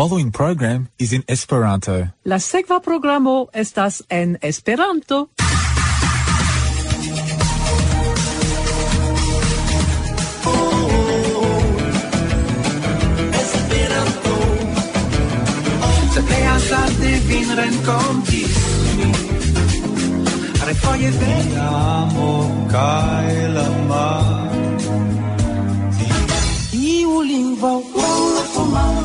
following program is in Esperanto. La sekva programo estas en Esperanto. Se pleas alte vin rencontis mi Refoje veniamo cae la mar Iu lingua la comando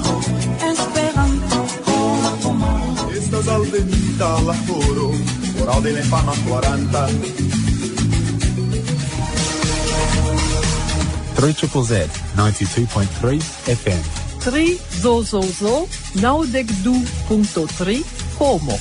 estas aldenitas las coro, coral de famas 40. Three triple Z, 92.3 FM. 3 zo zo zo, naudek du punto 3, como.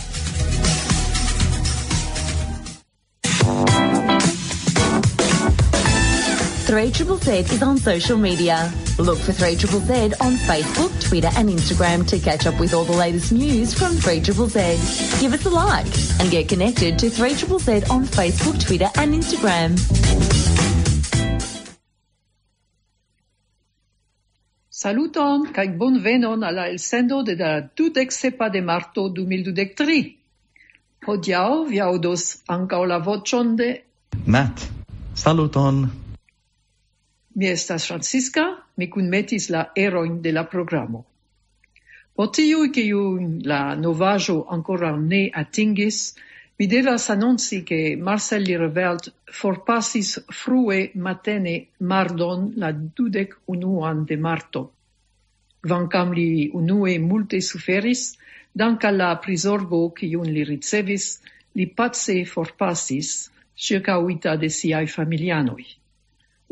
3 Z is on social media. Look for 3 Z on Facebook, Twitter and Instagram to catch up with all the latest news from 3 Z. Give us a like and get connected to 3 Z on Facebook, Twitter and Instagram. Saluton kaj bonvenon al la elsendo de la dudek sepa de marto 2023. Hodiaŭ vi aŭdos ankaŭ la voĉon de Matt. Saluton! Mi estas Francisca, mi kunmetis la eroin de la programo. Por tiuj, iu la novaĵo ankoraŭ ne atingis, mi devas anonci che Marcel Lirevelt forpassis frue matene mardon la dudec unuan de marto. Vancam li unue multe suferis, dank alla prisorgo cium li ricevis, li pace forpassis, circa uita de siai familianoi.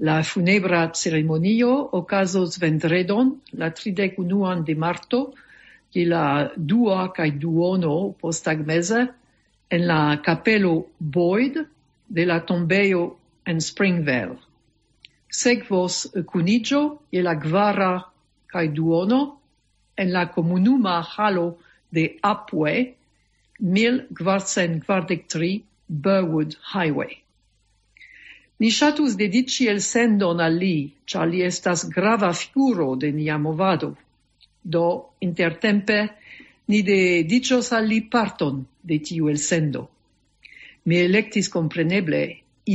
La funebra ceremonio ocasos vendredon, la 31an de marto, je la dua cae duono posttagmeze en la capello Boyd de la tombeo en Springvale. Segvos cunigio je la gvara cae duono en la comunuma halo de Apwe, 1443 Burwood Highway. Mi dedici el sendon al li, cia li estas grava figuro de nia movado. Do, intertempe, ni dedicios al li parton de tiu elsendo. Mi electis compreneble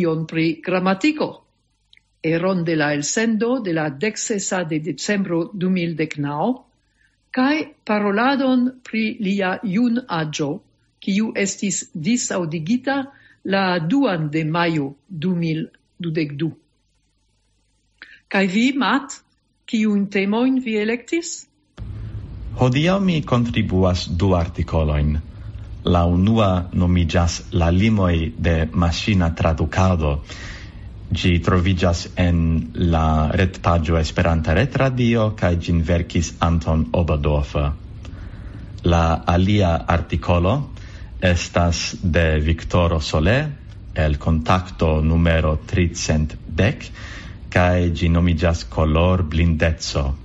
ion pri grammatico. eron de la elsendo de la deksesa de decembro 2019, cae paroladon pri lia iun agio, kiu estis disaudigita la duan de maio 2022. Kai vi, Mat, kiun temoin vi electis? Hodiaŭ mi kontribuas du articoloin. La unua nomiĝas La limoi de machina tradukado. Gi trovigas en la retpaĝo Esperanta Retradio cae gin verkis Anton Obadov. La alia artikolo estas de Victoro Solé, el contacto numero 310, cae gi nomigas color blindezzo.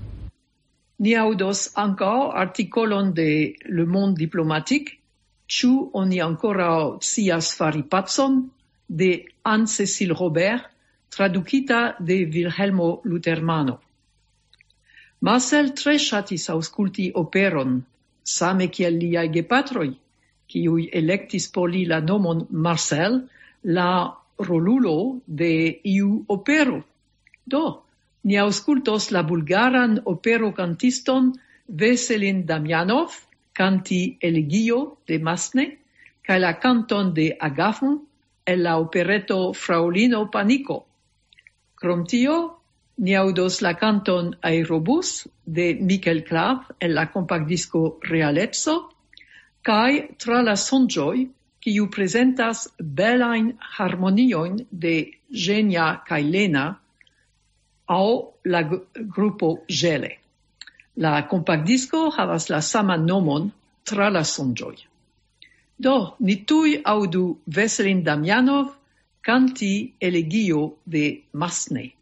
Ni audos ancao articolon de Le Monde Diplomatique, ciu oni ancora sias fari pazzon, de Anne-Cécile Robert, traducita de Wilhelmo Lutermano. Marcel tre shatis ausculti operon, same kiel liai gepatroi, kiuj electis por li la nomon Marcel, la rolulo de iu opero. Do, ni auscultos la bulgaran opero cantiston Veselin Damjanov, canti elegio de Masne, ca la canton de Agafon el la opereto Fraulino Panico. Crom tio, ni audos la canton Aerobus de Michael Clav el la compact disco Realezzo, cae tra la sonjoi, quiu presentas belain harmonioin de Genia cae Lena, au la gruppo Gele. La compact disco havas la sama nomon tra la sonjoi. Do, ni tui audu Veselin Damjanov canti elegio de Masney.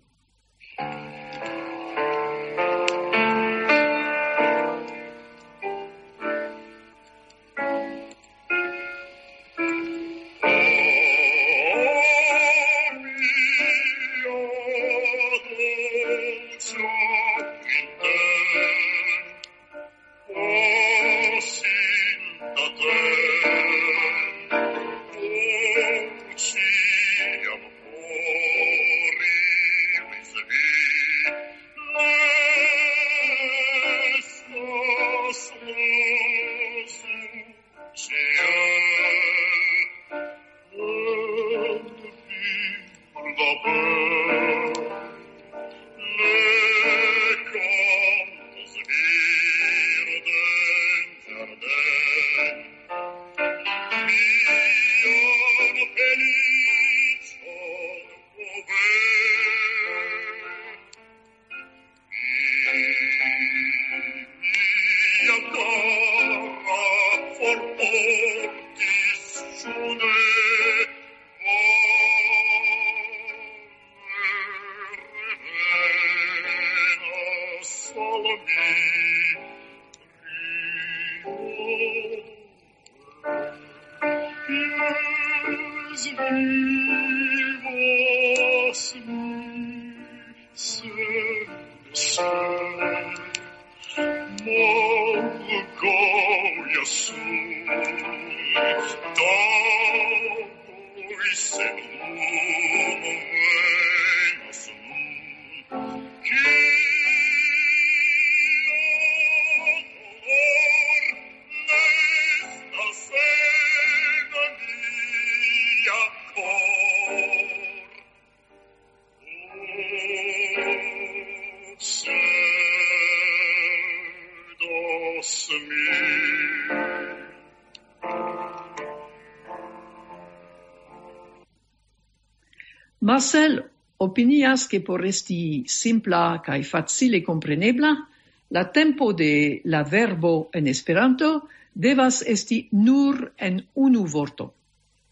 opinias che por resti simpla cae facile comprenebla, la tempo de la verbo en Esperanto devas esti nur en unu vorto.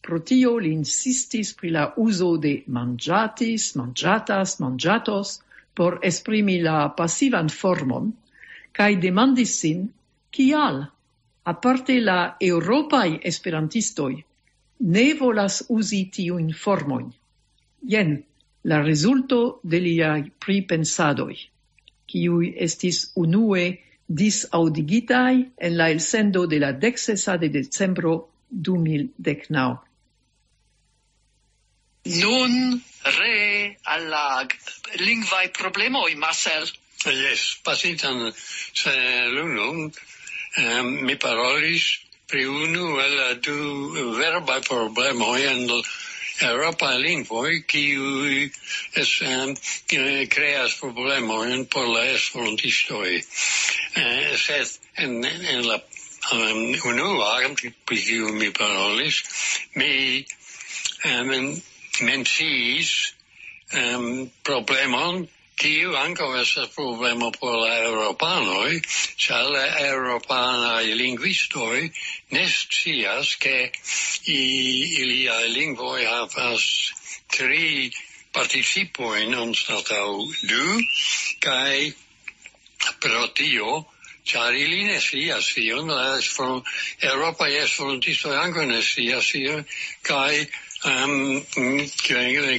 Pro tio li insistis pri la uso de mangiatis, mangiatas, mangiatos por esprimi la passivan formon, cae demandis sin kial, aparte la europai esperantistoi, ne volas usi tiun formoin. Jen la resulto de liaj pripensadoj, kiuj estis unue disaudigitaj en la elsendo de la deksesa de decembro 2019. Nun re alla lingvaj problemoj, Marcel. Yes, pasintan se lunum, eh, mi parolis pri unu el du verbaj problemoj en Europa lingvoi kiu es um, creas problemoin por la esperantistoi. Uh, eh, sed en, en la um, unua, pri kiu mi parolis, mi um, menciis um, problemon kiu anco esas problema por la eŭropanoj, ĉar la eŭropanaj lingvistoj ne che ke iliaj lingvoj havas tri participoi non statau du, cae pro tio char ili ne scias tion, Europa es frontistoi anco ankaŭ ne scias tion cae um,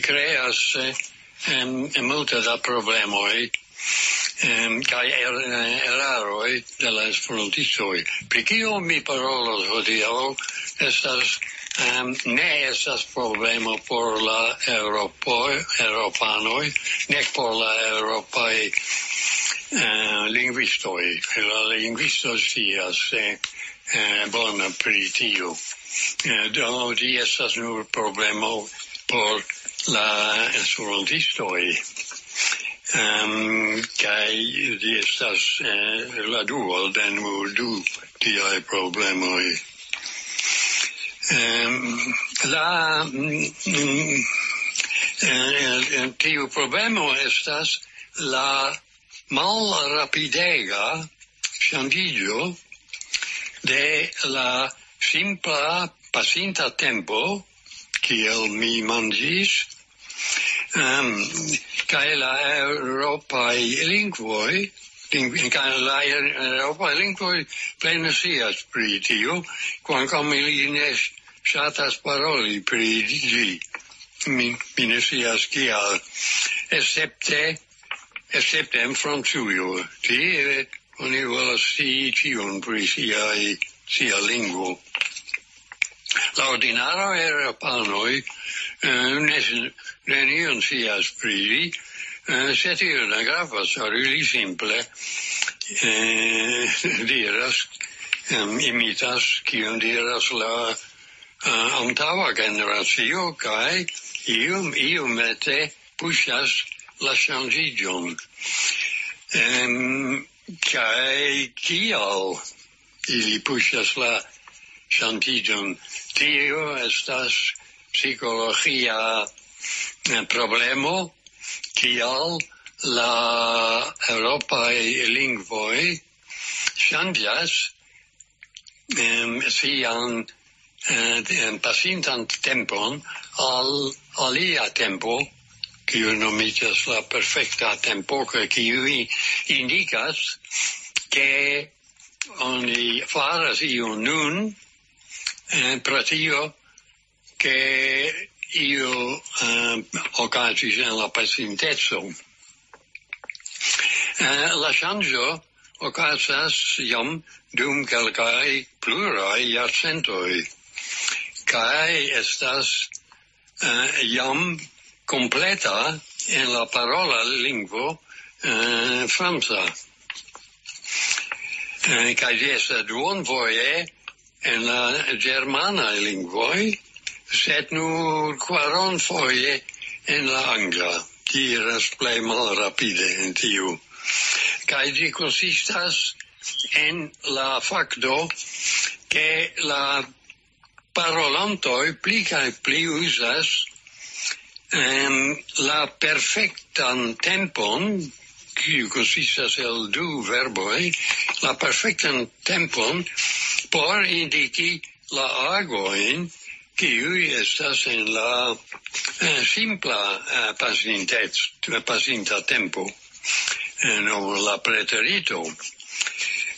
kreas em, multe da problemoi em, kai er, eh, eraroi de la esperantistoi. Pri kio mi parolos hodiau estas um, ne estas problema por la Europoi, Europanoi, nek por la Europai eh, uh, linguistoi. La lingvisto sias eh, uh, bona pri tio. Uh, do, di estas nur problemo por la esperantistoj. Um, kai di estas eh, la duo de nur du tiaj problemoj. Um, la mm, mm, eh, tiu problemo estas la malrapidega ŝanĝiĝo de la simpla pasinta tempo kiel mi mangis. Um, kai la Europae lingvoi, in, in kai la Europae lingvoi plena sias pri tio, quancam ili ne shatas paroli pri gi. Mi, mi ne sias kial, excepte, excepte en Francujo. Ti, oni volas si cion pri siai, sia lingvo la ordinaro europanoi eh, ne, nenion sias prili, eh, set io ne gravas, or ili simple eh, diras, um, imitas, kion diras la uh, antava generatio, kai ium, iumete pushas la changigion. Um, kai kial ili pushas la chantigion tio estas psikologia eh, problemo, kial la europae lingvoi changias um, sian um, pasintan tempon al alia tempo, kiu nomigas la perfecta tempo, kiu indikas, ke oni faras iu nun, eh, pro tio che io eh, ocasis en la pacientezzo Eh, la changio occasas iam dum calcai plurai iarcentoi, cae estas eh, iam completa en la parola lingvo eh, franca. Eh, cae esta duon voie en la germana lingvoi, sed nur quaron foie en la angla, diras plei mal rapide en tiu. Cai di consistas en la facto che la parolantoi pli cae pli usas um, la perfectan tempon, qui consistas el du verboi, la perfectan tempon por indiki la agoin kiui estas en la eh, simpla eh, pasintet, eh, pasinta tempo, eh, no la preterito.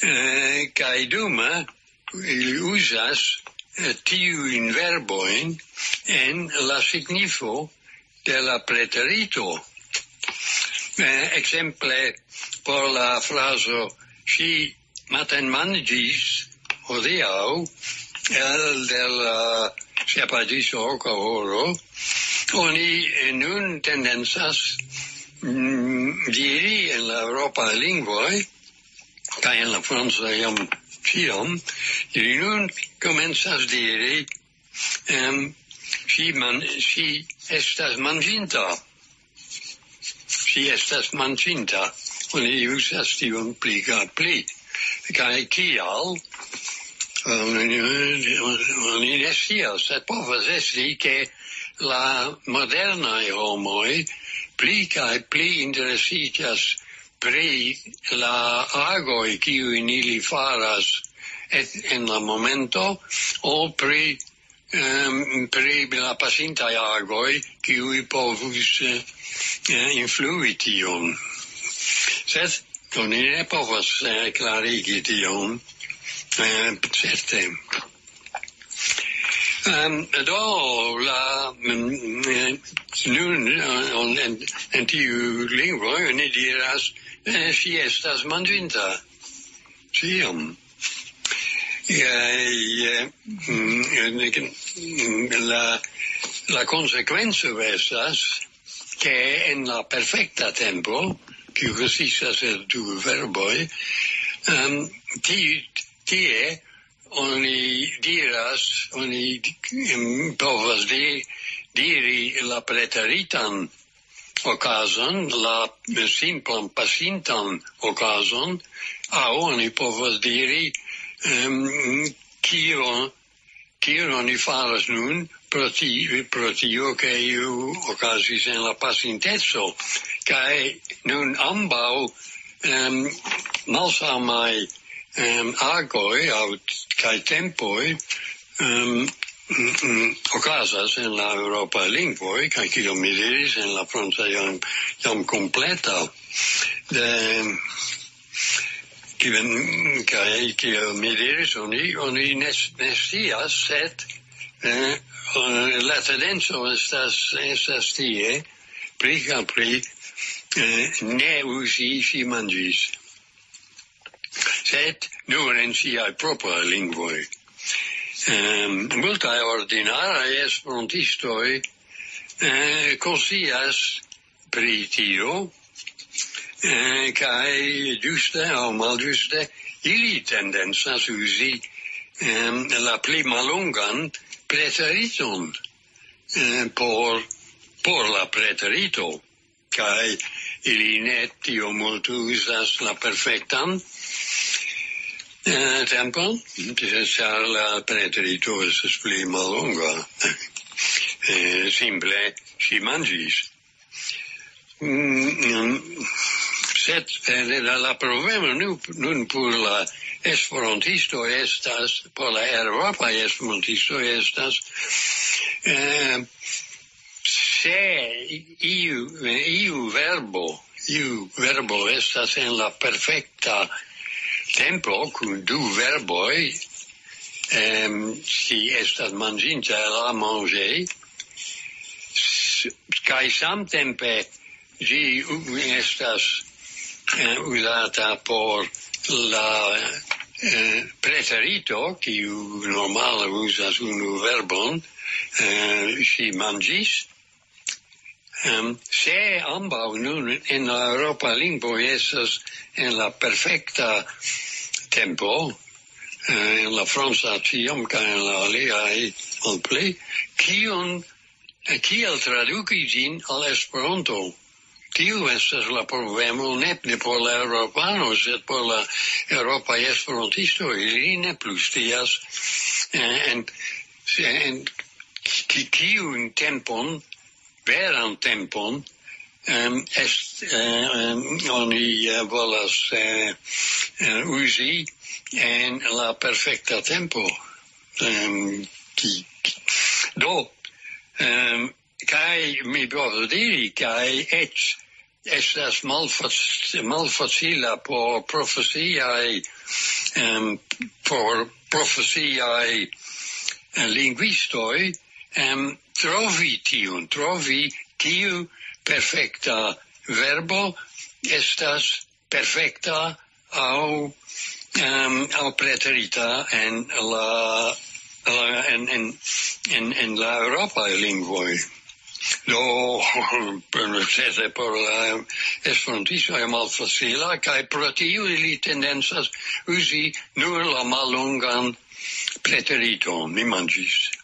Eh, kai duma, ili usas eh, tiuin verboin en la signifo de la preterito. Eh, exemple por la fraso si maten mangis odiau el del uh, sepadiso oca oro oni nun tendensas mm, diri en la Europa lingvoi ca en la Franza iam tiam diri nun comensas diri um, si, man, si estas manginta si estas manginta oni usas tion pli ca pli. Ca kial? Oni ne scias, sed povas esti che la modernae homoi pli cae pli interesitas pri la agoi kiuin ili faras et en la momento o pri um, pri la pasinta agoi kiui povus uh, influi tion. Sed oni ne povas uh, clarigi tion, Eh, pues este, um, ehm, då la mm, eh, nu intervjulingröjen i deras eh, fiestas mandvinta. Siam. Eh, eh, mm, mm, la, la consecuencia de estas que en la perfecta tempo, que resistas el tu verbo, um, ehm, ti tie oni diras, oni povas di, diri la preteritan occasion, la simplan pasintan occasion, a oni povas diri um, kio kio oni faras nun pro, ti, pro tio che iu ocasis en la pasintezzo, cae nun ambau um, malsamai um, agoi au kai tempoi um, ocasas en la Europa lingvoi, kai kio mi diris en la Franca jam, jam completa, de, kiven, kai kio mi diris, oni, oni nes, nesias, set, eh, la tendenzo estas, estas tie, pri, pri, eh, ne usi si mangis sed nur en siaj propraj lingvoj. Um, multaj ordinaraj esperantistoj eh, consias pri tio eh, kai giuste o malgiuste ili tendensas usi eh, la pli malungan preteriton eh, por por la preterito kai ili ne tio multo usas la perfectan eh, tempo? char eh, la preterito estes pli malonga. eh, simple, si mangis. Mm, mm set, eh, la, la problema non nun pur la esperantisto estas, por la Europa esperantisto estas, eh, se iu, eh, iu verbo, iu verbo estas en la perfecta tempo cun du verboi ehm, si estas manginta la manger kai samtempe gi estas eh, usata por la eh, preterito qui normale usas unu verbon eh, si mangis Um, se ambau nun in la Europa lingvo esas en la perfecta tempo, uh, en la franca tiam ca en la aliai malpli, kion, uh, kiel traduci gin al Esperanto? Tiu estas la problemo ne por la Europano, sed por la Europa Esperantisto, ili ne plus tias eh, en, en, en, kiun tempon veran tempon um, est uh, um, oni uh, volas eh, eh, uh, uh, usi en la perfecta tempo um, ki, ki. do um, kai mi povas diri kai et estas malfac, malfacila por profesiae um, por profesiae uh, linguistoi um, trovi tiun, trovi tiu perfecta verbo estas perfecta au um, au preterita en la, la en, en, en, en la Europa lingvoi. Do, necese por la esperantisto e malfacila, cae pro tiu ili tendensas usi nur la malungan preterito, mi mangis.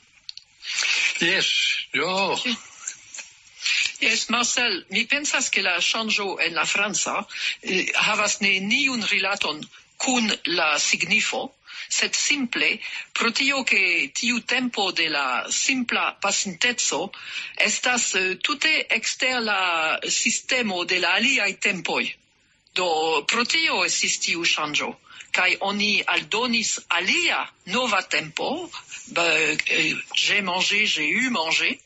Yes, jo. Yes, Marcel, mi pensas che la chanjo en la Franza eh, havas ne niun rilaton kun la signifo, sed simple pro tio che tiu tempo de la simpla pasintezzo estas uh, tute exter la sistemo de la aliai tempoi. Do pro tio estis tiu chanjo kai oni aldonis alia nova tempo eh, j'ai mangé j'ai eu mangé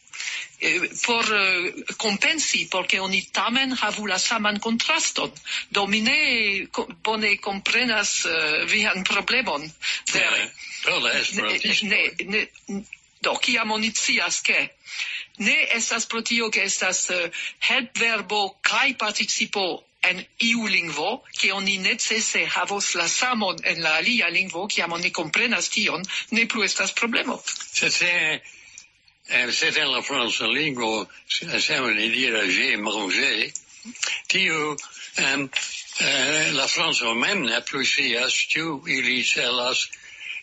eh, por eh, compensi porque oni tamen havu la saman kontraston. Do mi ne bone uh, vian problemon. Vere. ne ne do kiam oni ke ne estas pro tio ke estas helpverbo kai participo en iu lingvo, che oni necesse havos la samon en la alia lingvo, kiam oni comprenas tion, ne plu estas problemo. Se se, en se en la franca lingvo, se, se oni dira j'ai mangé, tiu um, eh, la franco mem ne plu sias ĉu ili celas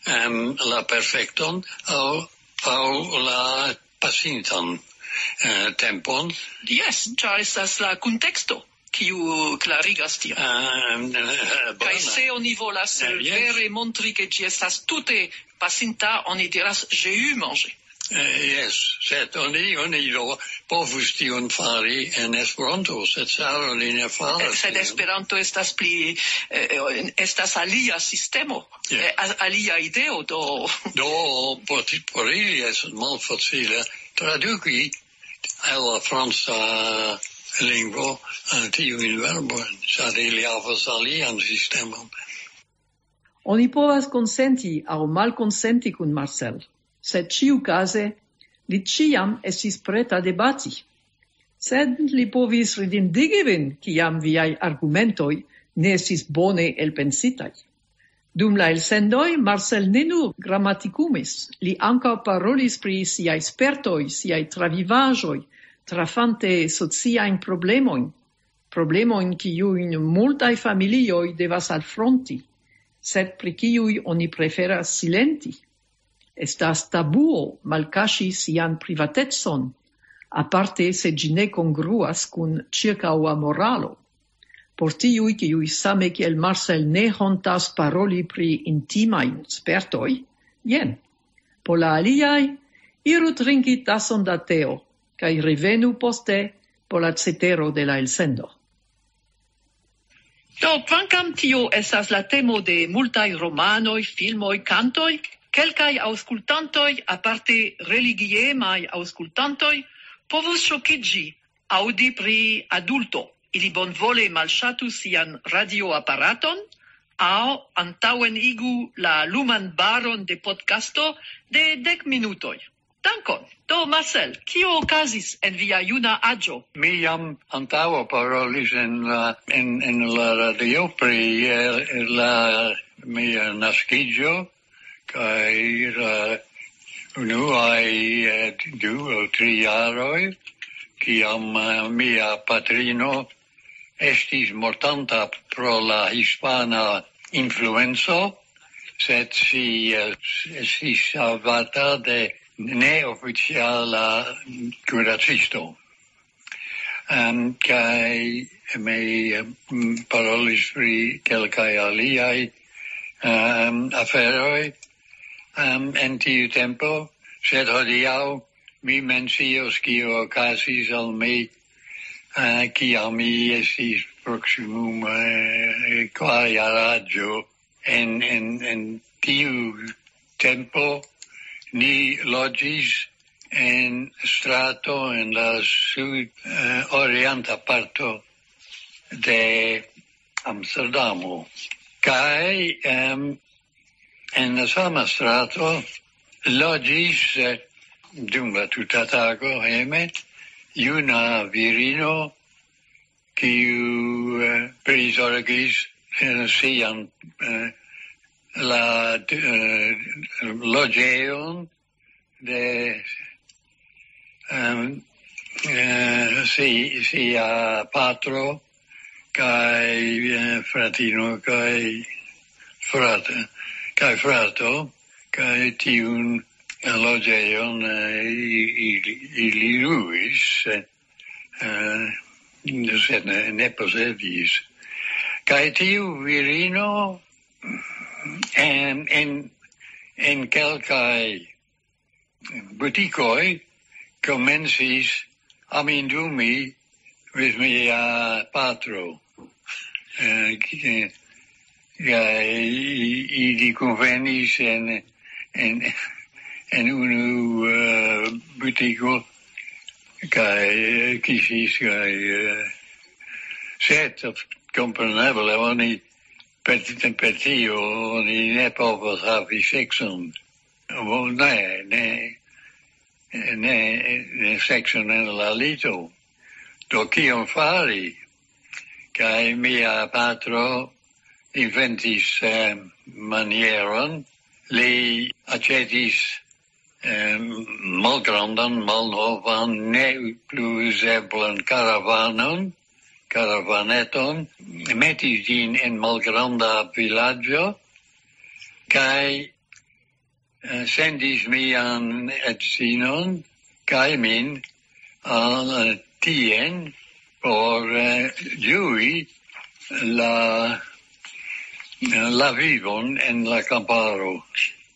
um, la perfekton au au la pasintan uh, tempon. yes ĉar estas la contexto kiu klarigas tion. Um, uh, Kaj se oni volas eh, uh, yes. vere montri ke ĝi estas tute pasinta, oni diras j'ai eu mangé. Uh, yes, sed oni, oni do povus tion fari en Esperanto, sed Saro li ne faras. Eh, sed Esperanto estas pli, eh, estas alia sistemo, yes. eh, alia ideo, do... do, por, por ili estas malfacile traduki alla franca lingvo tiujn verbojn, ĉar ili havas alian sistemon. Oni povas au mal consenti cun Marcel, sed case li ciam esis preta debati. Sed li povis ridindigi vin ciam viai argumentoi ne esis bone elpensitaj. Dum la elsendoi, Marcel ne nur grammaticumis, li anca parolis pri siai spertoi, siai travivajoi, trafante sociain problemoin, problemoin kiuin multae familioi devas alfronti, sed pri u oni prefera silenti. Estas tabuo malcasi sian privatezon, aparte se gine congruas cun circaua moralo. Por tiui kiui same kiel Marcel ne hontas paroli pri intimain spertoi, jen. pola aliai, iru trinki tason da teo, cae revenu poste por la cetero de la elsendo. Do, quancam tio esas la temo de multai romanoi, filmoi, cantoi, quelcai auscultantoi, aparte religiemai auscultantoi, povus shocigi audi pri adulto. Ili bonvole malshatu sian radioapparaton, au antauen igu la luman baron de podcasto de dec minutoi. Dankon. Do, Marcel, kio okazis en via juna aĝo? Mi jam antaŭ parolis en la, en, en la radio pri eh, la mia naskiĝo kaj la unuaj eh, du aŭ tri jaroj kiam eh, mia patrino estis mortanta pro la hispana influenzo sed si estis salvata de ne oficiala curacisto. Um, kai me um, parolis pri kelkai aliai um, aferoi um, en tiu tempo, sed hodiau mi mencios kio ocasis al mi eh, uh, cia mi esis proximum uh, eh, quariaraggio en, en, en tiu tempo Ni logis en strato en la sud eh, orienta parto de Amsterdamo kaj em, en la sama strato logis eh, dum la tuta tago heme iuna virino kiu eh, prisorgis eh, sian eh, la uh, logeon de um, uh, si, sia patro cae eh, fratino kai frate kai frato kai tiun logeon uh, ili, ili ruis uh, sed ne, ne posedis. Kai tiu virino en, en, en kelkai butikoi comensis amindumi vis mia patro. Uh, ili convenis en, en, en unu uh, butico kai kisis kai uh, set of comprenable oni per tutte petio oni ne povos havi sekson. Ne, ne, ne, ne sekson en la lito. Do kion fari? Kai mia patro inventis eh, manieron, li acetis eh, malgrandan, malnovan, ne plus uzeblan caravanon, caravaneton, metis gin en malgranda villaggio, cae uh, sendis mian etsinon, cae min al uh, tien por eh, uh, giui la la vivon en la camparo.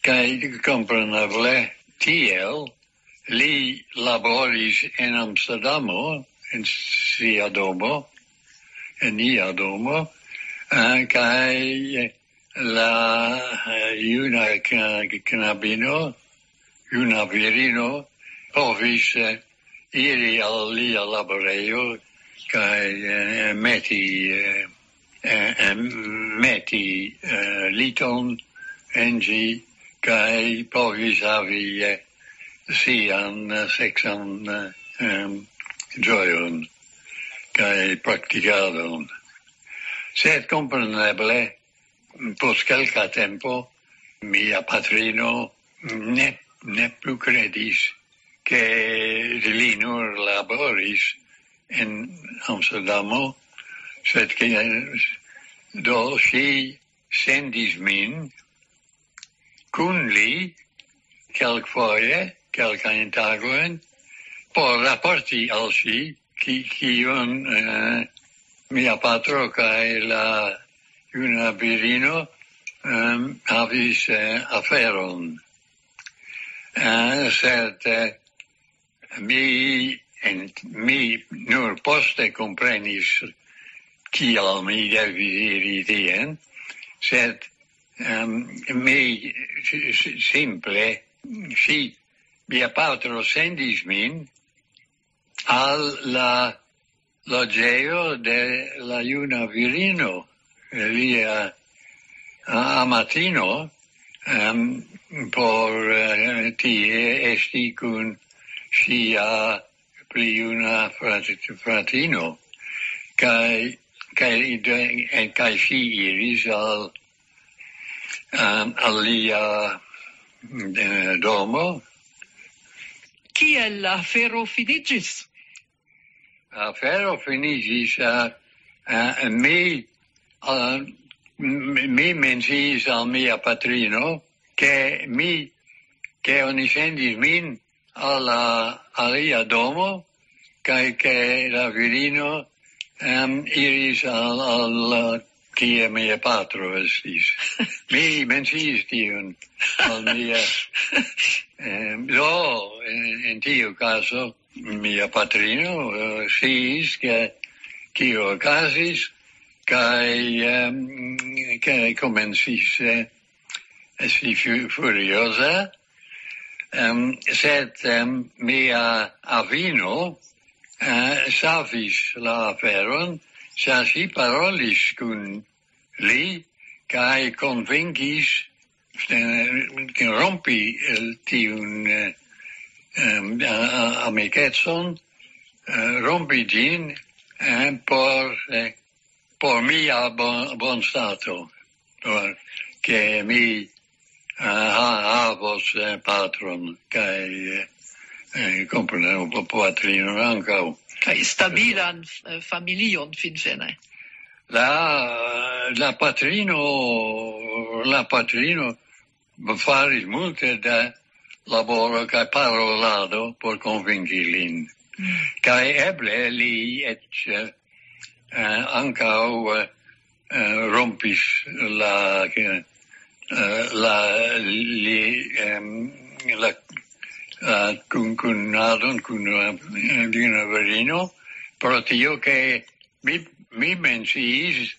Cae comprenable tiel li laboris en Amsterdamo, en sia domo, nia domo, eh, kai la eh, iuna knabino, iuna virino, povis eh, iri al lia laboreio kai meti meti liton en gi kai povis havi sian sexan um, joyon kai practicadon. Sed compreneble, pos calca tempo, mia patrino ne, ne plus credis che li nur laboris in Amsterdamo, sed che do si sendis min cun li calc foie, calcain tagoen, por rapporti al si chi kion eh, mia patro kaj la una virino um, avis eh, aferon. Eh, sed eh, mi, en, mi nur poste comprenis kial mi devis iri tien, sed um, mi simple, si mia patro sendis min, al la logeo de la iuna virino, lia amatino, um, por uh, tie esti kun sia pli iuna frat fratino. Kai kai en eh, kai si iris al um, al lia uh, domo. Kiel la fero fidigis? Ah, afero finigis, ah, ah, mi, mi menciis al mia patrino, che mi, che oni sendis min alla alia domo, kai che la virino um, iris al, al kie mia patro estis. mi menciis tion al mia... Um, do, in, in tiu caso, mia patrino uh, eh, sciis che kio casis kai um, ehm, kai comensis uh, esti fu furiosa ehm, um, sed um, ehm, mia avino uh, savis la aferon sa si parolis kun li kai convinkis eh, rompi tiun uh, amicetson eh, rompi gin por eh, por mia bon, bon stato por che mi eh, havos patron kai comprenemo po patrino ancau kai stabilan familion finfine la la patrino la patrino faris multe da laboro kai parolado por convingi lin. kai eble li et eh, ankaŭ uh, eh, rompis la uh, la li um, la uh, cun kunadon kun virino verino pro tio che mi mi menciis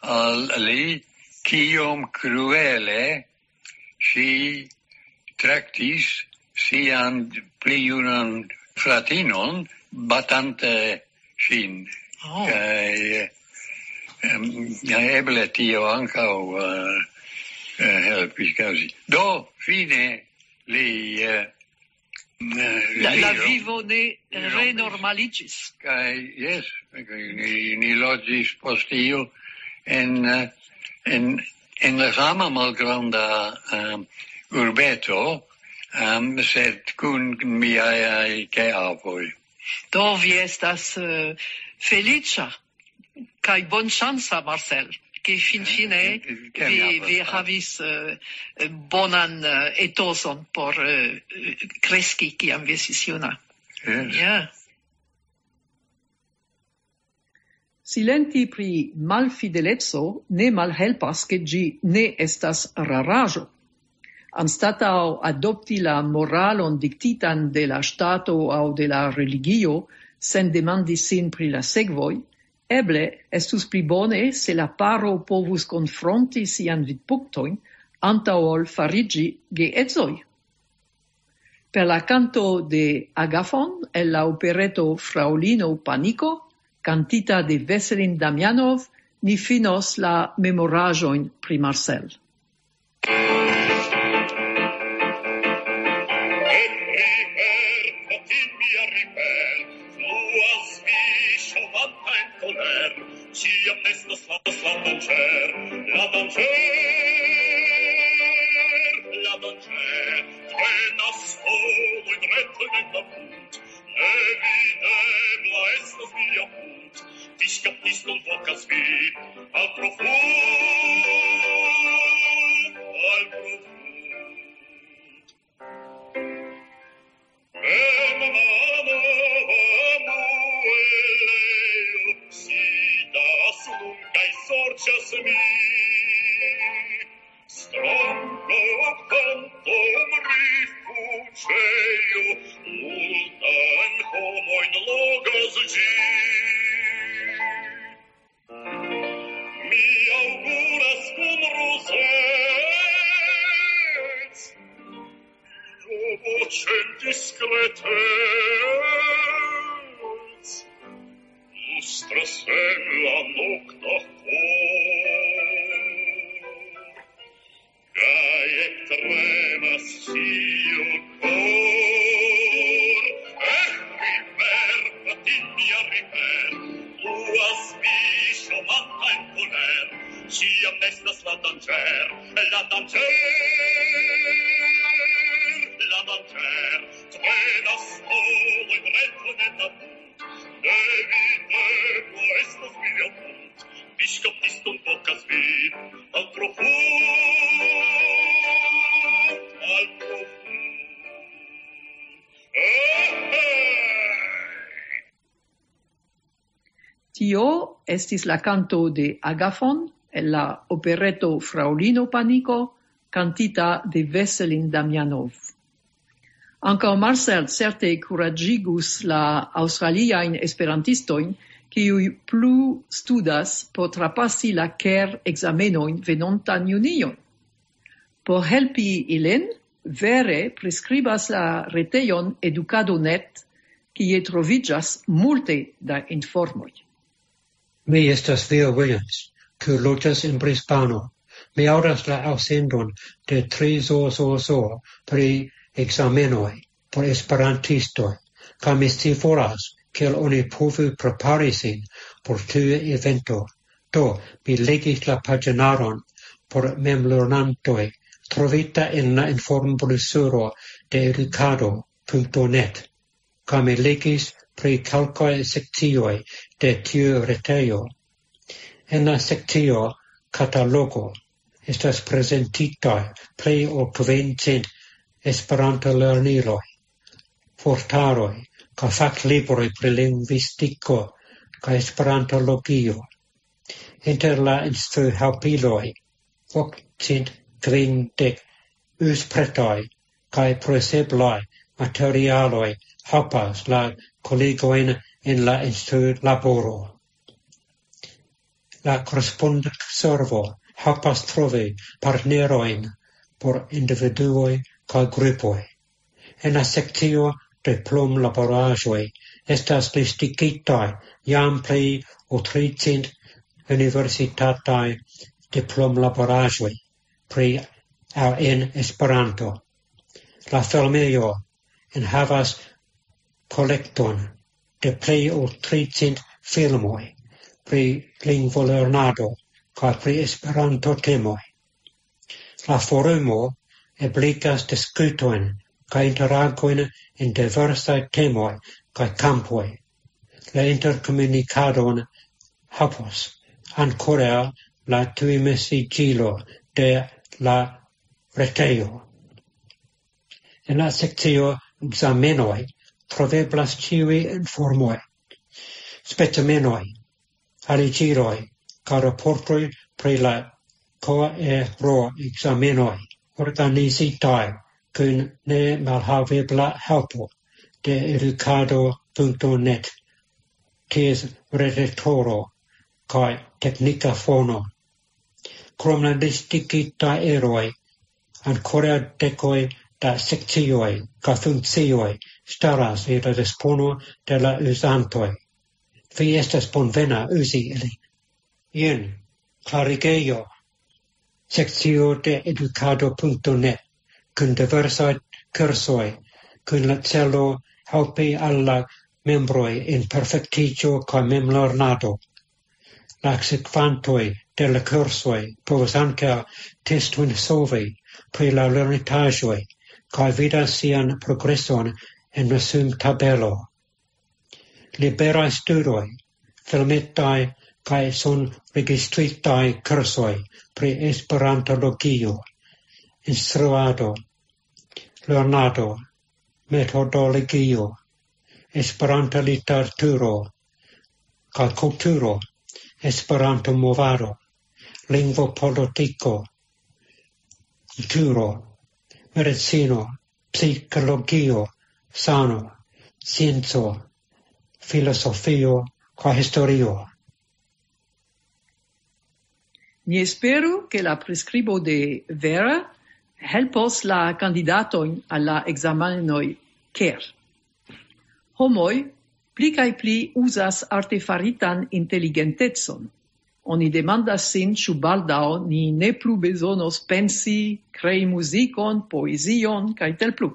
al li kiom cruele si tractis sian pliunan fratinon batante sin. Oh. Kaj eble tio ancau uh, eh, eh, helpis kazi. Do fine li uh, La, la vivo ne renormaliĝis. Kaj yes, ni, ni logis post io en, en, en la sama malgranda uh, urbeto, um, sed kun miai geavoi. Do vi estas eh, uh, felicia, kai bon chansa, Marcel, che fin eh, fine eh, vi, vi havis uh, bonan uh, etoson por uh, cresci ciam vi esis iuna. Yes. Yeah. Silenti pri malfidelezzo ne malhelpas che gi ne estas rarajo anstatau adopti la moralon dictitan de la stato au de la religio, sen demandi sin pri la segvoi, eble estus pli bone se la paro povus confronti sian vidpunctoin antau ol farigi ge edzoi. Per la canto de Agafon e la operetto Fraulino Panico, cantita de Veselin Damianov, ni finos la memorajoin pri Marcel. colère, ci attesta slavă, slavă cer, la dancer, la dancer, plena solul dreptul de căput, nevidebla estos mia put, discapistul vocas vii, estis la canto de Agafon el la operetto Fraulino Panico, cantita de Veselin Damianov. Anca Marcel certe curagigus la australiain esperantistoin, kiui plu studas por trapassi la ker examenoin venontan junion. Por helpi ilen, vere prescribas la retejon Educado Net, kie trovigas multe da informoi. Mi estas Theo Williams, que loĝas en Brisbano. Mi aŭdas la ausendon de tri zozozo pri examenoi por esperantistoj, kaj mi scivolas, kiel oni povu prepari sin por tiu evento. Do, mi legis la paginaron por memlernantoj trovita en la informblusuro de educado.net, kaj mi legis pri calcae sectioi de tiu retejo. En la sectio catalogo estas presentita plei o quencent Esperanto lerniloi, portaroj, ca fac libroi pri linguistico ca esperantologio. Inter la instru helpiloi, octcent quindec uspretoi cae proseblai materialoi hapas la collegoen en la laboro. La corresponda servo helpas trovi partneroin por individuoi ca gruppoi. En la sectio de plum laborajoi estas listigitai jam pli o tricent universitatai diplom laborajoi pri au en Esperanto. La filmeo en havas collecton de plei ol tricent filmoi pri lingvolernado ca pri esperanto temoi. La forumo eblicas diskutojn ca interagoin in diversae temoi ca campoi. La intercomunicadon hapos ankoraŭ la tujmesigilo de la reteo. En la sectio examenoi troveblas ciui informoi, spetamenoi, aligiroi, ca raportoi pre la coero examenoi organisitai cun ne malhavebla helpo de educado.net ties redaktoro kai technica fono. Crom la distikita eroi, ancora decoi da sectioi, ca funccioi, staras je la respono de la usantoi. Vi estas bonvena usi ili. Ien, clarigeio, sectio de educado.net, cun diversaj cursoi, cun la celo helpi alla membroi in perfectigio ca memlornado. La sequantoi de la cursoi povas anca testuin solvi pri la lernitagioi, ca vidas sian progresson en la sum tabelo. Liberae studoi, filmetai cae son registritai cursoi pre Esperantologio, instruado, lernado, metodologio, Esperanta literaturo, ca culturo, Esperanto movado, lingvo politico, culturo, medicino, psicologio, sano, scienzo, filosofio, qua historio. Mi espero che la prescribo de Vera helpos la candidatoin alla examenoi ker. Homoi pli cae pli usas artefaritan intelligentezon. Oni demandas sin ciu baldao ni ne plu bezonos pensi, krei musicon, poezion cae tel plu.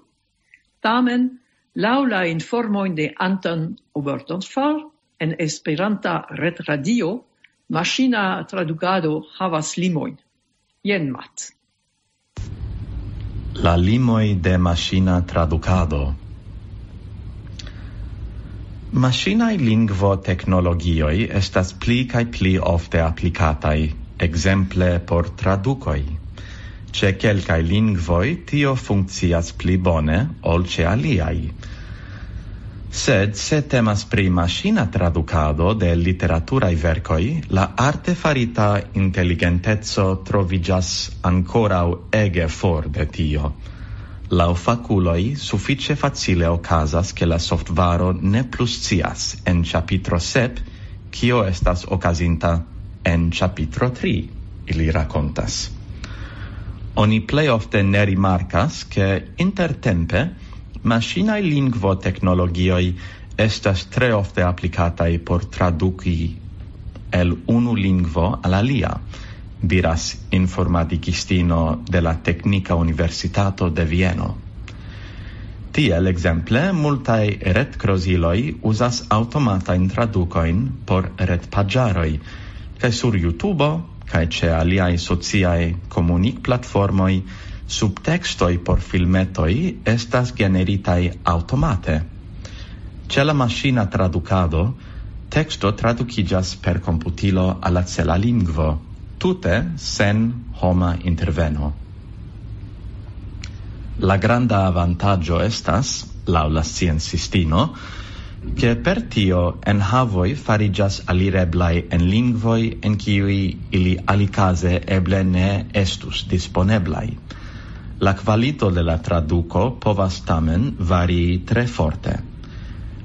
Tamen Laula la informojn de Anton Obertonsfall en Esperanta retradio, machina tradukado havas limoin. Jen mat. La limoj de machina tradukado. Machinae lingvo teknologioj estas pli kaj pli ofte aplikataj, ekzemple por tradukoj. Ce quelcae lingvoi tio funccias pli bone ol ce aliai. Sed se temas pri maschina traducado de literaturae vercoi, la arte farita intelligentezzo trovigas ancorau ege for de tio. Lau faculoi suffice facile ocasas che la softvaro ne plus cias en chapitro sep, cio estas ocasinta en chapitro tri, ili racontas. Oni plei ofte ne rimarcas che intertempe machinae lingvo technologioi estas tre ofte applicatai por traduci el unu lingvo all'alia, diras informaticistino de la Tecnica Universitato de Vieno. Tiel exemple, multae ret crosiloi usas automata in traducoin por ret pagiaroi, cae sur YouTube kaj ĉe aliaj i komunikplatformoj i por i estas generitaj automate ce la maŝina traducado texto tradukiĝas per computilo alla cela lingvo, tute sen homa interveno. La granda avantaggio estas, la la sciencistino, che per tio en havoi farigas alireblai en lingvoi en kiui ili alicase eble ne estus disponeblai. La qualito de la traduco povas tamen varii tre forte.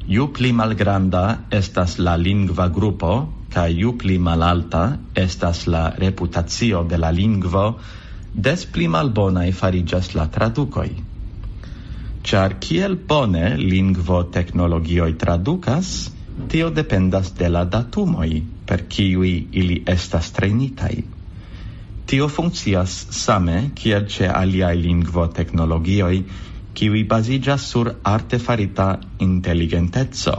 Ju pli malgranda estas la lingva grupo, ca ju pli malalta estas la reputatio de la lingvo, des pli malbonai farigas la traducoi. Char kiel bone lingvo technologioi traducas, tio dependas de la datumoi per kiui ili estas trenitaj. Tio funccias same kiel ce aliai lingvo technologioi kiui basigas sur artefarita intelligentezzo,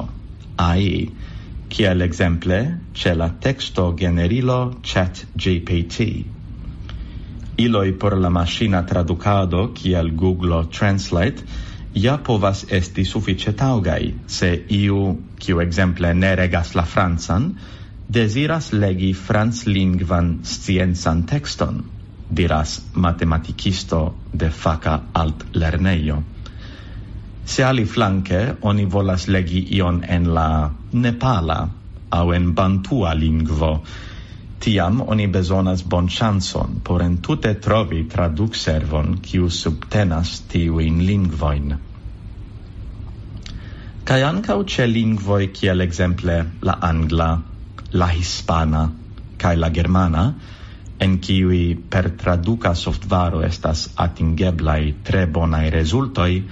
AI, kiel exemple ce la texto generilo chat GPT. Iloi por la machina traducado kiel Google Translate ja povas esti sufiĉe taŭgaj se iu, kiu ekzemple ne regas la francan, deziras legi franclingvan sciencan tekston, diras matematikisto de faca altlernejo. Se ali flanke oni volas legi ion en la nepala aŭ en bantua lingvo, Tiam oni bezonas chanson por entute trovi tradukservon kiu subtenas tiujn lingvoin. Kaj ancau ce lingvoi kiel exemple la angla, la hispana kai la germana, en kiui per traduca softvaro estas atingeblai tre bonai resultoi,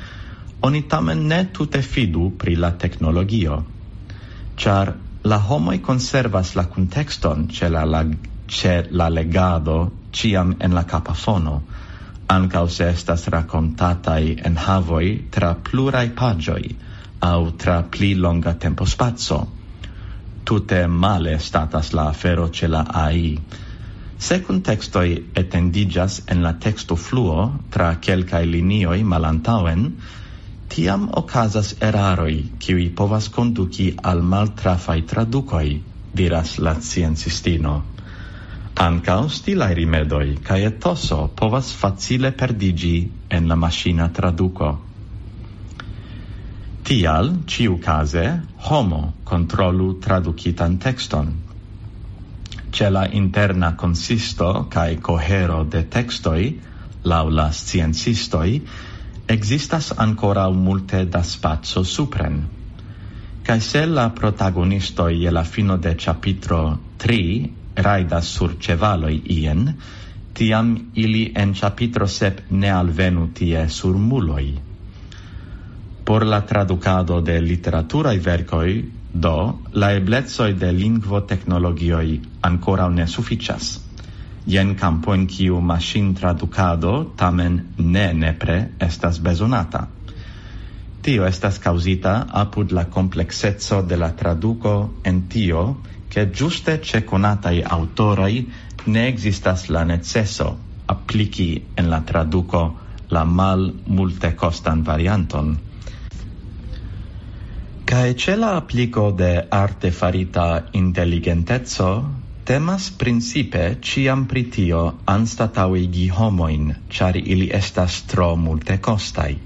oni tamen ne tute fidu pri la technologio, char la homoi conservas la contexton ce la, la ce la legado ciam en la capafono, ancaus se estas racontatai en havoi tra plurai pagioi, au tra pli longa tempo spazio. Tute male statas la afero ce la AI. Se contextoi etendigas en la texto fluo tra quelcae linioi malantauen, tiam okazas eraroi, kiwi povas conduci al maltrafai traducoi, diras la sciencistino. Ancao stilai rimedoi, ca etoso povas facile perdigi en la machina traduko. Tial, ĉiukaze, homo kontrolu tradukitan tekston. Ce la interna consisto cae cohero de textoi, laulas la Existas ancora multe da spazio supren. Kaj se la protagonisto je la fino de capitro 3 raidas sur cevaloi ien, tiam ili en chapitro 7 ne alvenu tie sur muloi. Por la traducado de literaturae vercoi, do, la eblezoi de lingvo technologioi ancora ne sufficias jen campo in kiu machine traducado tamen ne nepre estas bezonata. Tio estas causita apud la complexezzo de la traduco en tio che giuste ce conatai autorai ne existas la necesso applici en la traduco la mal multe costan varianton. Cae ce la applico de arte farita intelligentezzo Temas principe ciam pritio anstatauigi homoin, char ili estas tro multe costai.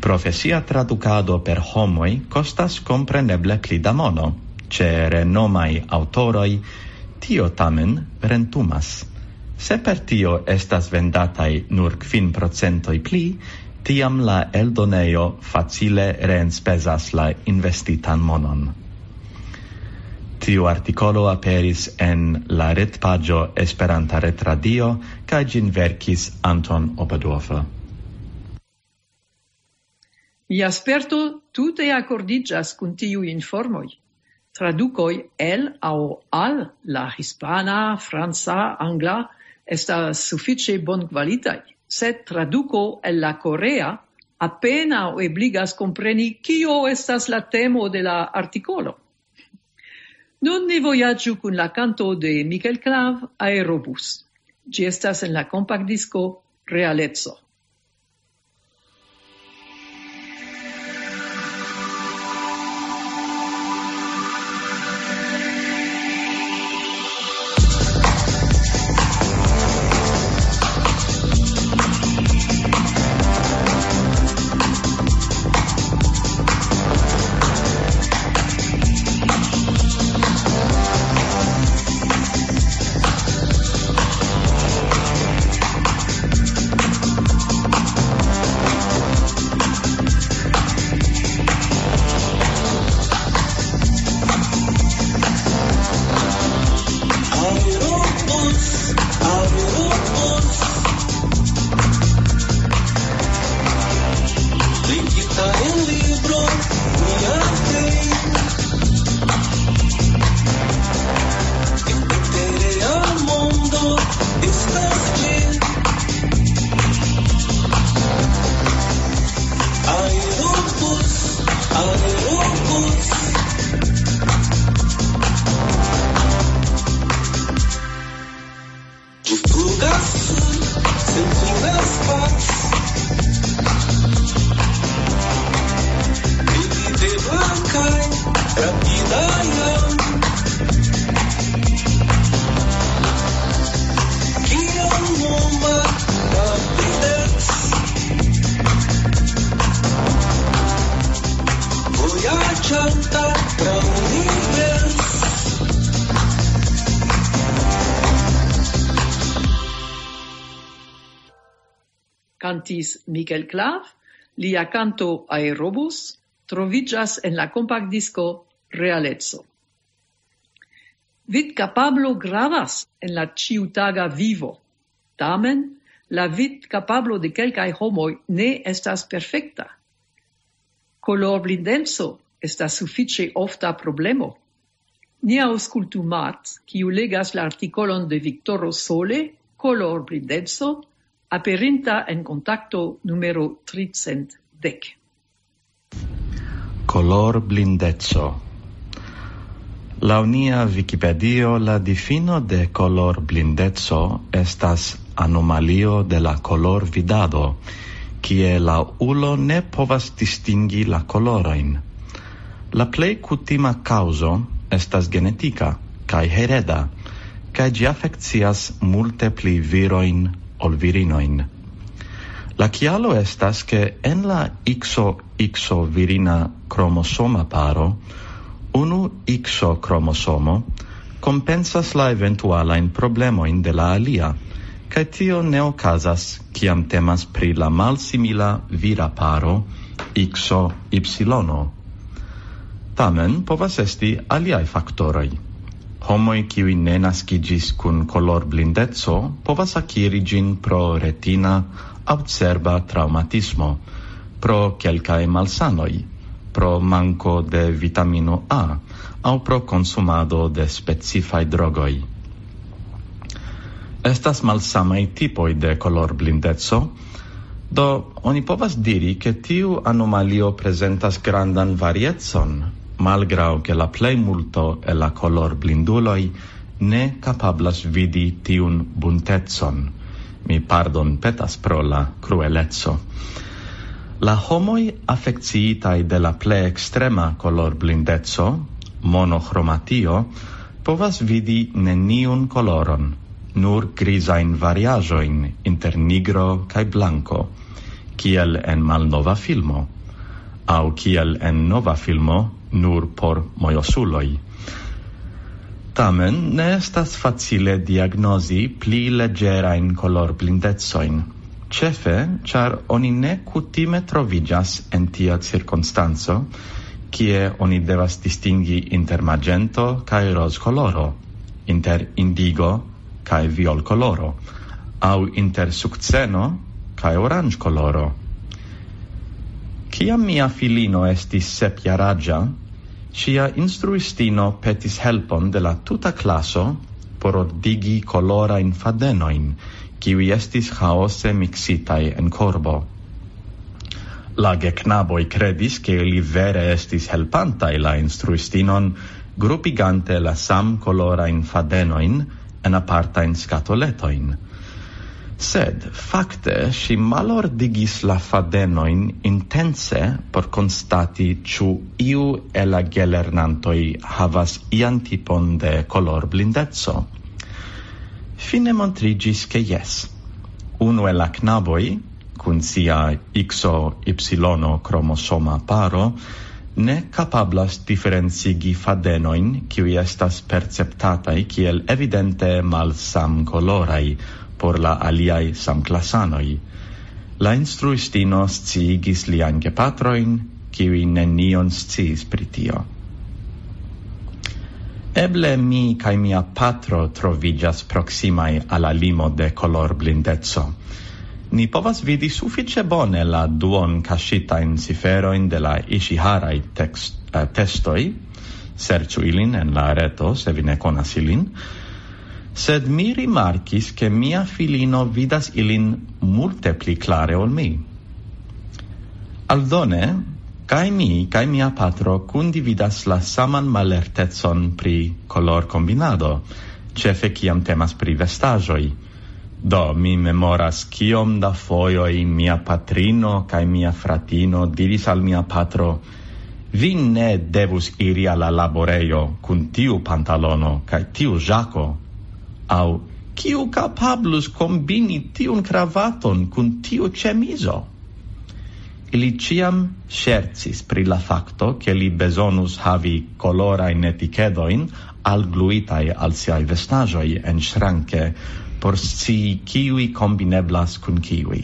Profesia traducado per homoi costas compreneble pli da mono, ce renomai autoroi tio tamen rentumas. Se per tio estas vendatai nur quin procentoi pli, tiam la eldoneio facile reenspesas la investitan monon. Tiu articolo aperis en la retpagio Esperanta Retradio kaj gin verkis Anton Obadov. Mi sperto tute accordigas cun tiu informoi. Traducoi el au al la hispana, franca, angla esta suffice bon qualitai, sed traduco el la corea appena obligas compreni kio estas la temo de la articolo. Nun ni voyagiu cun la canto de Michael Clav, Aerobus. Gi estas en la compact disco Realezzo. cantis Michael Clav, lia canto Aerobus trovigas en la compact disco Realezzo. Vid capablo gravas en la ciutaga vivo. Tamen, la vid capablo de quelcae homoi ne estas perfecta. Color blindenso estas suffice ofta problemo. Ni auscultumat, kiu legas l'articolon de Victoro Sole, color blindenso, aperinta en contacto numero 300 dec. Color blindezzo La unia Wikipedio la difino de color blindezzo estas anomalio de la color vidado, kie la ulo ne povas distingi la coloroin. La plei cutima causo estas genetica, cae hereda, cae gi affectias multe pli viroin ol virinoin. La kialo estas che en la XOXO virina cromosoma paro unu XO cromosomo compensas la eventuala in problemo in de la alia kai tio ne okazas kiam temas pri la malsimila vira paro XO Y. Tamen povas esti aliaj faktoroj. Homoi kiwi ne naskigis cun color blindezzo povas acquiri gin pro retina aut cerba traumatismo, pro quelcae malsanoi, pro manco de vitamino A au pro consumado de specifai drogoi. Estas malsamai tipoi de color blindezzo, do oni povas diri che tiu anomalio presentas grandan varietson malgrau che la plei multo e la color blinduloi ne capablas vidi tiun buntetson. Mi pardon petas pro la cruelezzo. La homoi affecciitai de la ple extrema color blindezzo, monochromatio, povas vidi neniun coloron, nur grisain variajoin inter nigro cae blanco, kiel en malnova filmo, au kiel en nova filmo nur por mojosuloi. Tamen ne estas facile diagnosi pli leggerain color blindezzoin, cefe char oni ne cutime trovigas en tia circunstanzo, kie oni devas distingi inter magento cae roz coloro, inter indigo cae viol coloro, au inter succeno cae orange coloro. Ciam mia filino estis sepiaragia cia instruistino petis helpon de la tuta classo por ordigi colora infadenoin, kiwi estis haose mixitai en corbo. La geknaboi credis che li vere estis helpantai la instruistinon, gruppigante la sam colora infadenoin en apartain scatoletoin, sed fakte si malordigis la fadenoin intense por constati ciu iu e la gelernantoi havas ian tipon de color blindezzo. Fine montrigis che yes. Uno e la knaboi, cun sia xo y cromosoma paro, ne capablas differenzigi fadenoin, qui estas perceptatai kiel evidente malsam colorai, por la aliai samclasanoi. La instruistino sciigis lian gepatroin, kiwi nenion sciis pritio. Eble mi cae mia patro trovigas proximai alla limo de color blindezzo. Ni povas vidi suffice bone la duon cascitain ciferoin de la Ishiharai text, eh, uh, testoi, sercu ilin en la reto, se vi ne conas ilin, sed mi rimarkis che mia filino vidas ilin multe pli clare ol mi. Aldone, cae mi, cae mia patro condividas la saman malertezon pri color combinado, cefe ciam temas pri vestajoi. Do, mi memoras ciom da foioi mia patrino cae mia fratino diris al mia patro «Vi ne devus iri alla laboreio cun tiu pantalono cae tiu jaco, Au, kiu capablus combini tiun cravaton cun tiu cemiso? Ili ciam scherzis pri la facto che li besonus havi colora in etichedoin algluitai al siai vestagioi en shranke por si kiwi combineblas cun kiwi.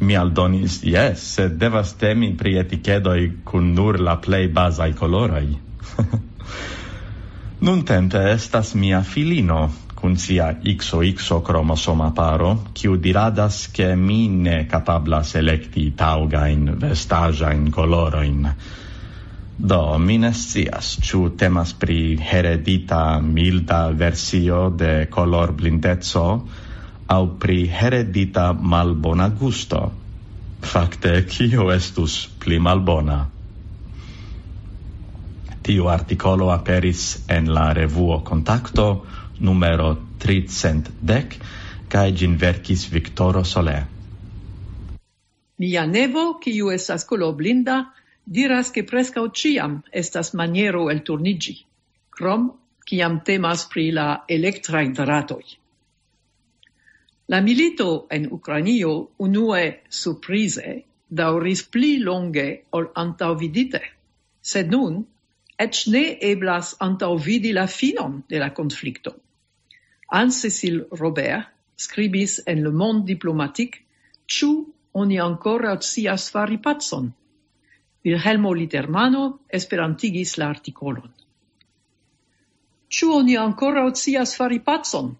Mi aldonis, yes, sed devas temi pri etichedoi cun nur la plei basai coloroi. Nun tempe estas mia filino, cun sia XOXO cromosoma paro, kiu diradas che mi ne capablas electi taugain vestagiain coloroin. Do, mi ne scias, ciu temas pri heredita milda versio de color blindezzo, au pri heredita malbona gusto. Fakte, kio estus pli malbona? Tiu articolo aperis en la revuo Contacto numero 310 kaj gin verkis Victoro Solé. Mia nevo, kiu estas koloblinda, diras ke preskaŭ ĉiam estas maniero el turniĝi, krom kiam temas pri la elektraj dratoj. La milito en Ukrainio unue surprize dauris pli longe ol antaŭvidite, sed nun eĉ ne eblas antaŭvidi la finon de la conflicto. Anne Cecil Robert scribis en Le Monde Diplomatique «Ĉu oni ancora scias fari pacon?» Wilhelmo Litermano esperantigis la articolon. Ĉu oni ancora scias fari pacon?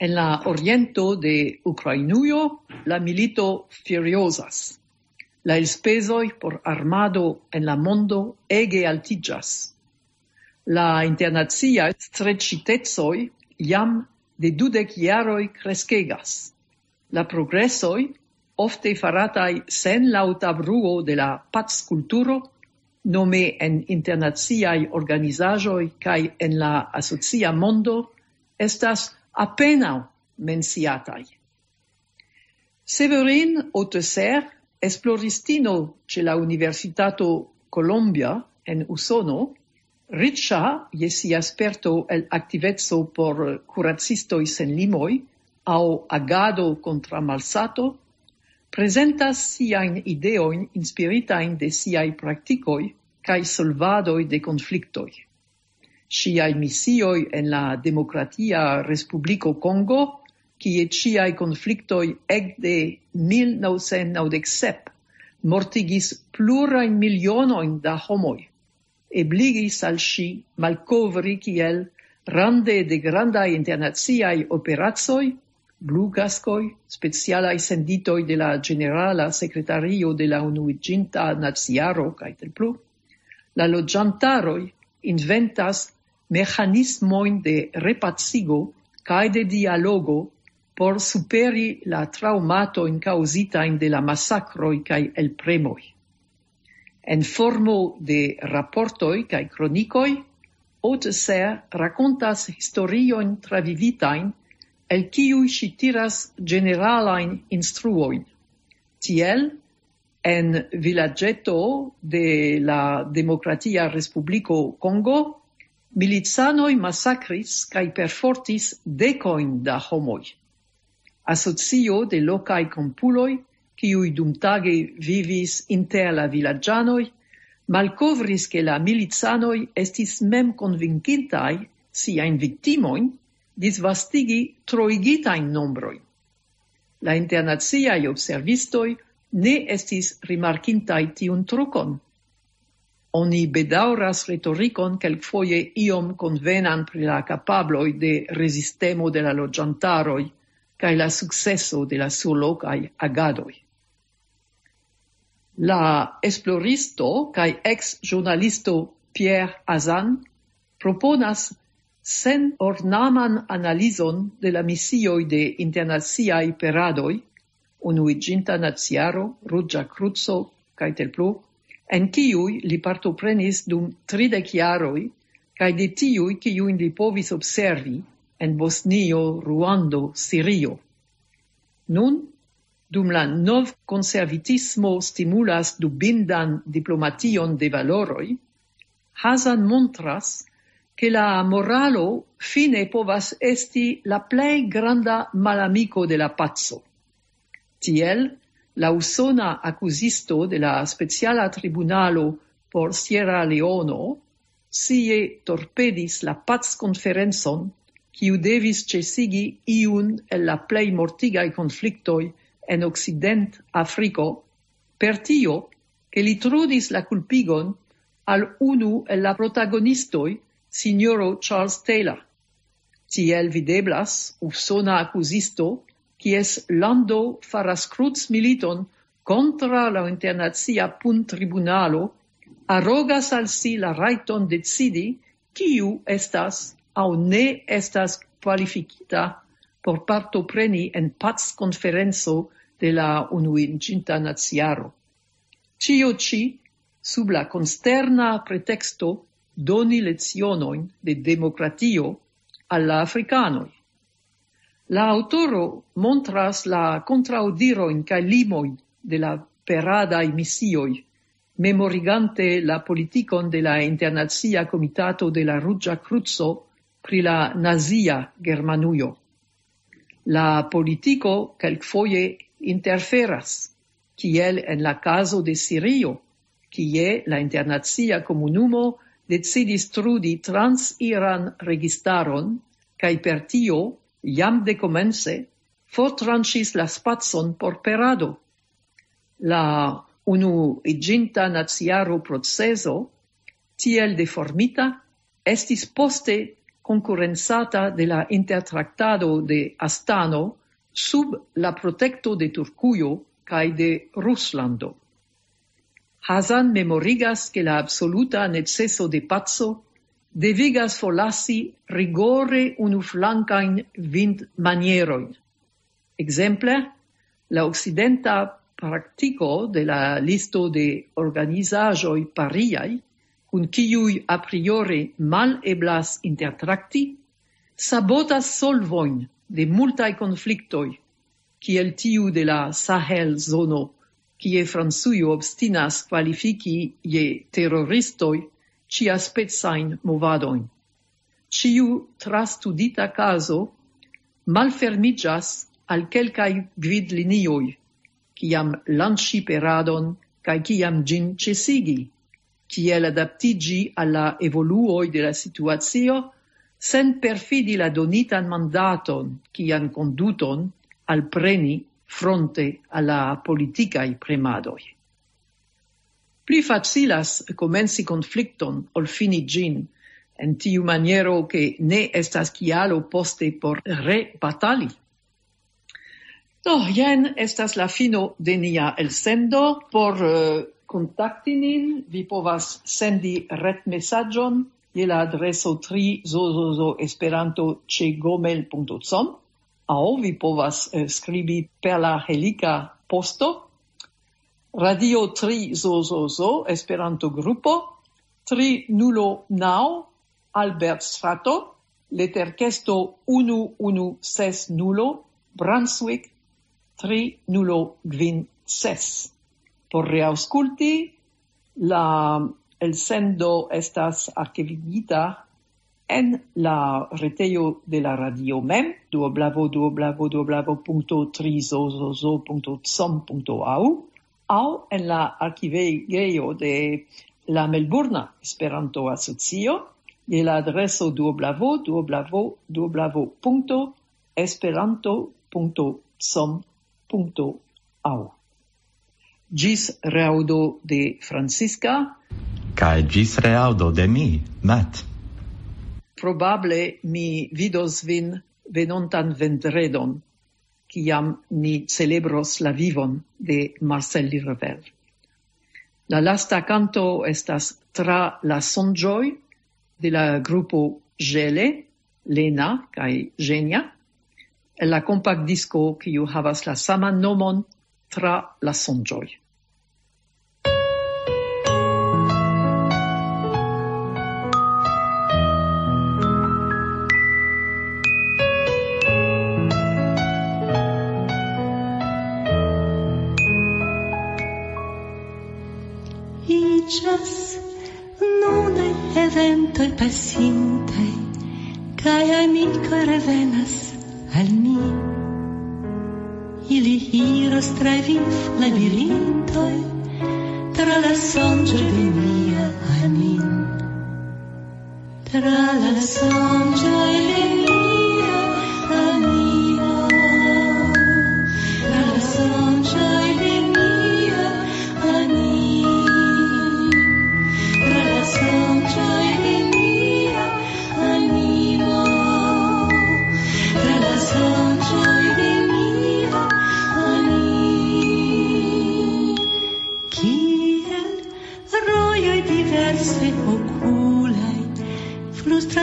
En la oriento de Ucrainuio, la milito furiosas la elspesoi por armado en la mondo ege altigas. La internazia strecitezoi iam de dudec iaroi crescegas. La progressoi, ofte faratai sen lauta bruo de la pats culturo, nome en internaziai organizajoi cae en la asocia mondo, estas apenao mensiatai. Severin Oteser esploristino ce la Universitato Columbia en Usono, riccia je si asperto el activezzo por curacistoi sen limoi au agado contra malsato, presentas siain ideoin inspiritain de siai practicoi cae solvadoi de conflictoi. Siai misioi en la Democratia Respublico Congo kie ciai conflictoi ec de 1997 mortigis plurain milionoin da homoi, ebligis al si malcovri ciel rande de grandai internaziai operazoi, blu gascoi, specialai senditoi de la generala secretario de la unuiginta naziaro, cae tel plu, la logiantaroi inventas mechanismoin de repazigo cae de dialogo por superi la traumato traumatoin causitain de la massacroi cae elpremoi. En formo de raportoi cae cronicoi, Audeser racontas historioin travivitain el kiu si tiras generalain instruoin. Tiel, en villagetto de la Democratia Respublico Congo, milizanoi massacris cae perfortis decoin da homoi asocio de locai compuloi, kiui dumtage vivis inter la villagianoi, malcovris che la milizanoi estis mem convincintai siain victimoin disvastigi troigitain nombroi. La internaziai observistoi ne estis rimarkintai tiun trucon. Oni bedauras retoricon quelcfoie iom convenan pri la capabloi de resistemo de la logiantaroi, cae la successo de la surlocae agadoi. La esploristo cae ex-journalisto Pierre Azan proponas sen ornaman analison de la misioi de internaziai peradoi, unuiginta naziaro, ruggia cruzo, cae tel plu, en ciui li partoprenis dum tridec iaroi, cae de tiui ciuin li povis observi, en Bosnio, Ruando, Sirio. Nun, dum la nov conservitismo stimulas dubindan diplomation de valoroi, Hazan montras che la moralo fine povas esti la plei granda malamico de la pazzo. Tiel, la usona accusisto de la speciala tribunalo por Sierra Leono sie torpedis la paz conferenzon quiu devis cesigi iun el la plei mortigai conflictoi en Occident Africo, per tio che li trudis la culpigon al unu el la protagonistoi, signoro Charles Taylor. Tiel videblas usona accusisto, es lando faras cruz militon contra la internazia pun tribunalo, arrogas al si la raiton decidi kiu estas au ne estas qualificita por partopreni en pacconferenco de la unuiginta naziaro. Cio ci, sub la consterna pretexto doni lezionoin de democratio alla africanoi. La autoro montras la contraudiroin ca limoin de la peradai misioi, memorigante la politicon de la Internazia Comitato de la Ruggia Cruzzo pri la nazia Germanujo. La politico quelcfoje interferas, kiel en la caso de Sirio, kie la internazia comunumo decidis trudi trans Iran registaron kaj per tio jam de comence fortranĉis la spazon por perado. La unu iginta naziaro proceso tiel deformita estis poste concurrenzata de la intertractado de Astano sub la protecto de Turcuyo cae de Ruslando. Hazan memorigas che la absoluta necesso de pazzo devigas folasi rigore unu flancain vint manieroin. Exemple, la occidenta practico de la listo de organizajoi pariai cun ciui a priori mal eblas intertracti, sabotas solvoin de multae conflictoi, ciel tiu de la Sahel zono, cie Fransuio obstinas kvalifiki je cia spezzain movadoin. Ciu trastudita caso malfermigas al quelcae gvid linioi, ciam lanciperadon cae ciam gin cesigi ciel adaptigi alla evoluoi de la situazio, sen perfidi la donitan mandaton, kian conduton al preni fronte alla politicae premadoi. Pli facilas comensi conflicton ol fini gin, en tiu maniero che ne estas chialo poste por rebatali. Do, jen estas la fino de nia el sendo por uh, kontakti nin, vi povas sendi retmesaĝon je la adreso 3 zozozo esperanto ĉe gomel.com aŭ vi povas eh, skribi per la helika posto Radio 3 zozozo esperanto gruppo 3 nulo nau Albert Strato Leterkesto 1160 Brunswick 3 nulo gvin ses por reausculti la el sendo estas archivigita en la retejo de la radio mem duoblavo duoblavo duoblavo punto trizozozo punto som punto au au en la archivejo de la Melbourne Esperanto Asocio e la adreso duoblavo duoblavo duoblavo punto esperanto punto som punto au gis reaudo de Francisca, cae gis reaudo de mi, Matt. Probable mi vidos vin venontan vendredon, ciam ni celebros la vivon de Marcel Lirvel. La lasta canto estas tra la sonjoi de la gruppo Gele, Lena cae Genia, el la compact disco quiu havas la sama nomon tra la sonĝoj. Iĝas nunaj eventoj pasintaj, kaj amikoj revenas al mi. Ili iras tra vif labirintoi tra la songe de mia anin. Tra la songe de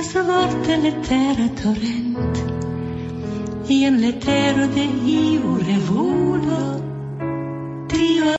questa morte lettera torrente, in l'etero de io revulo.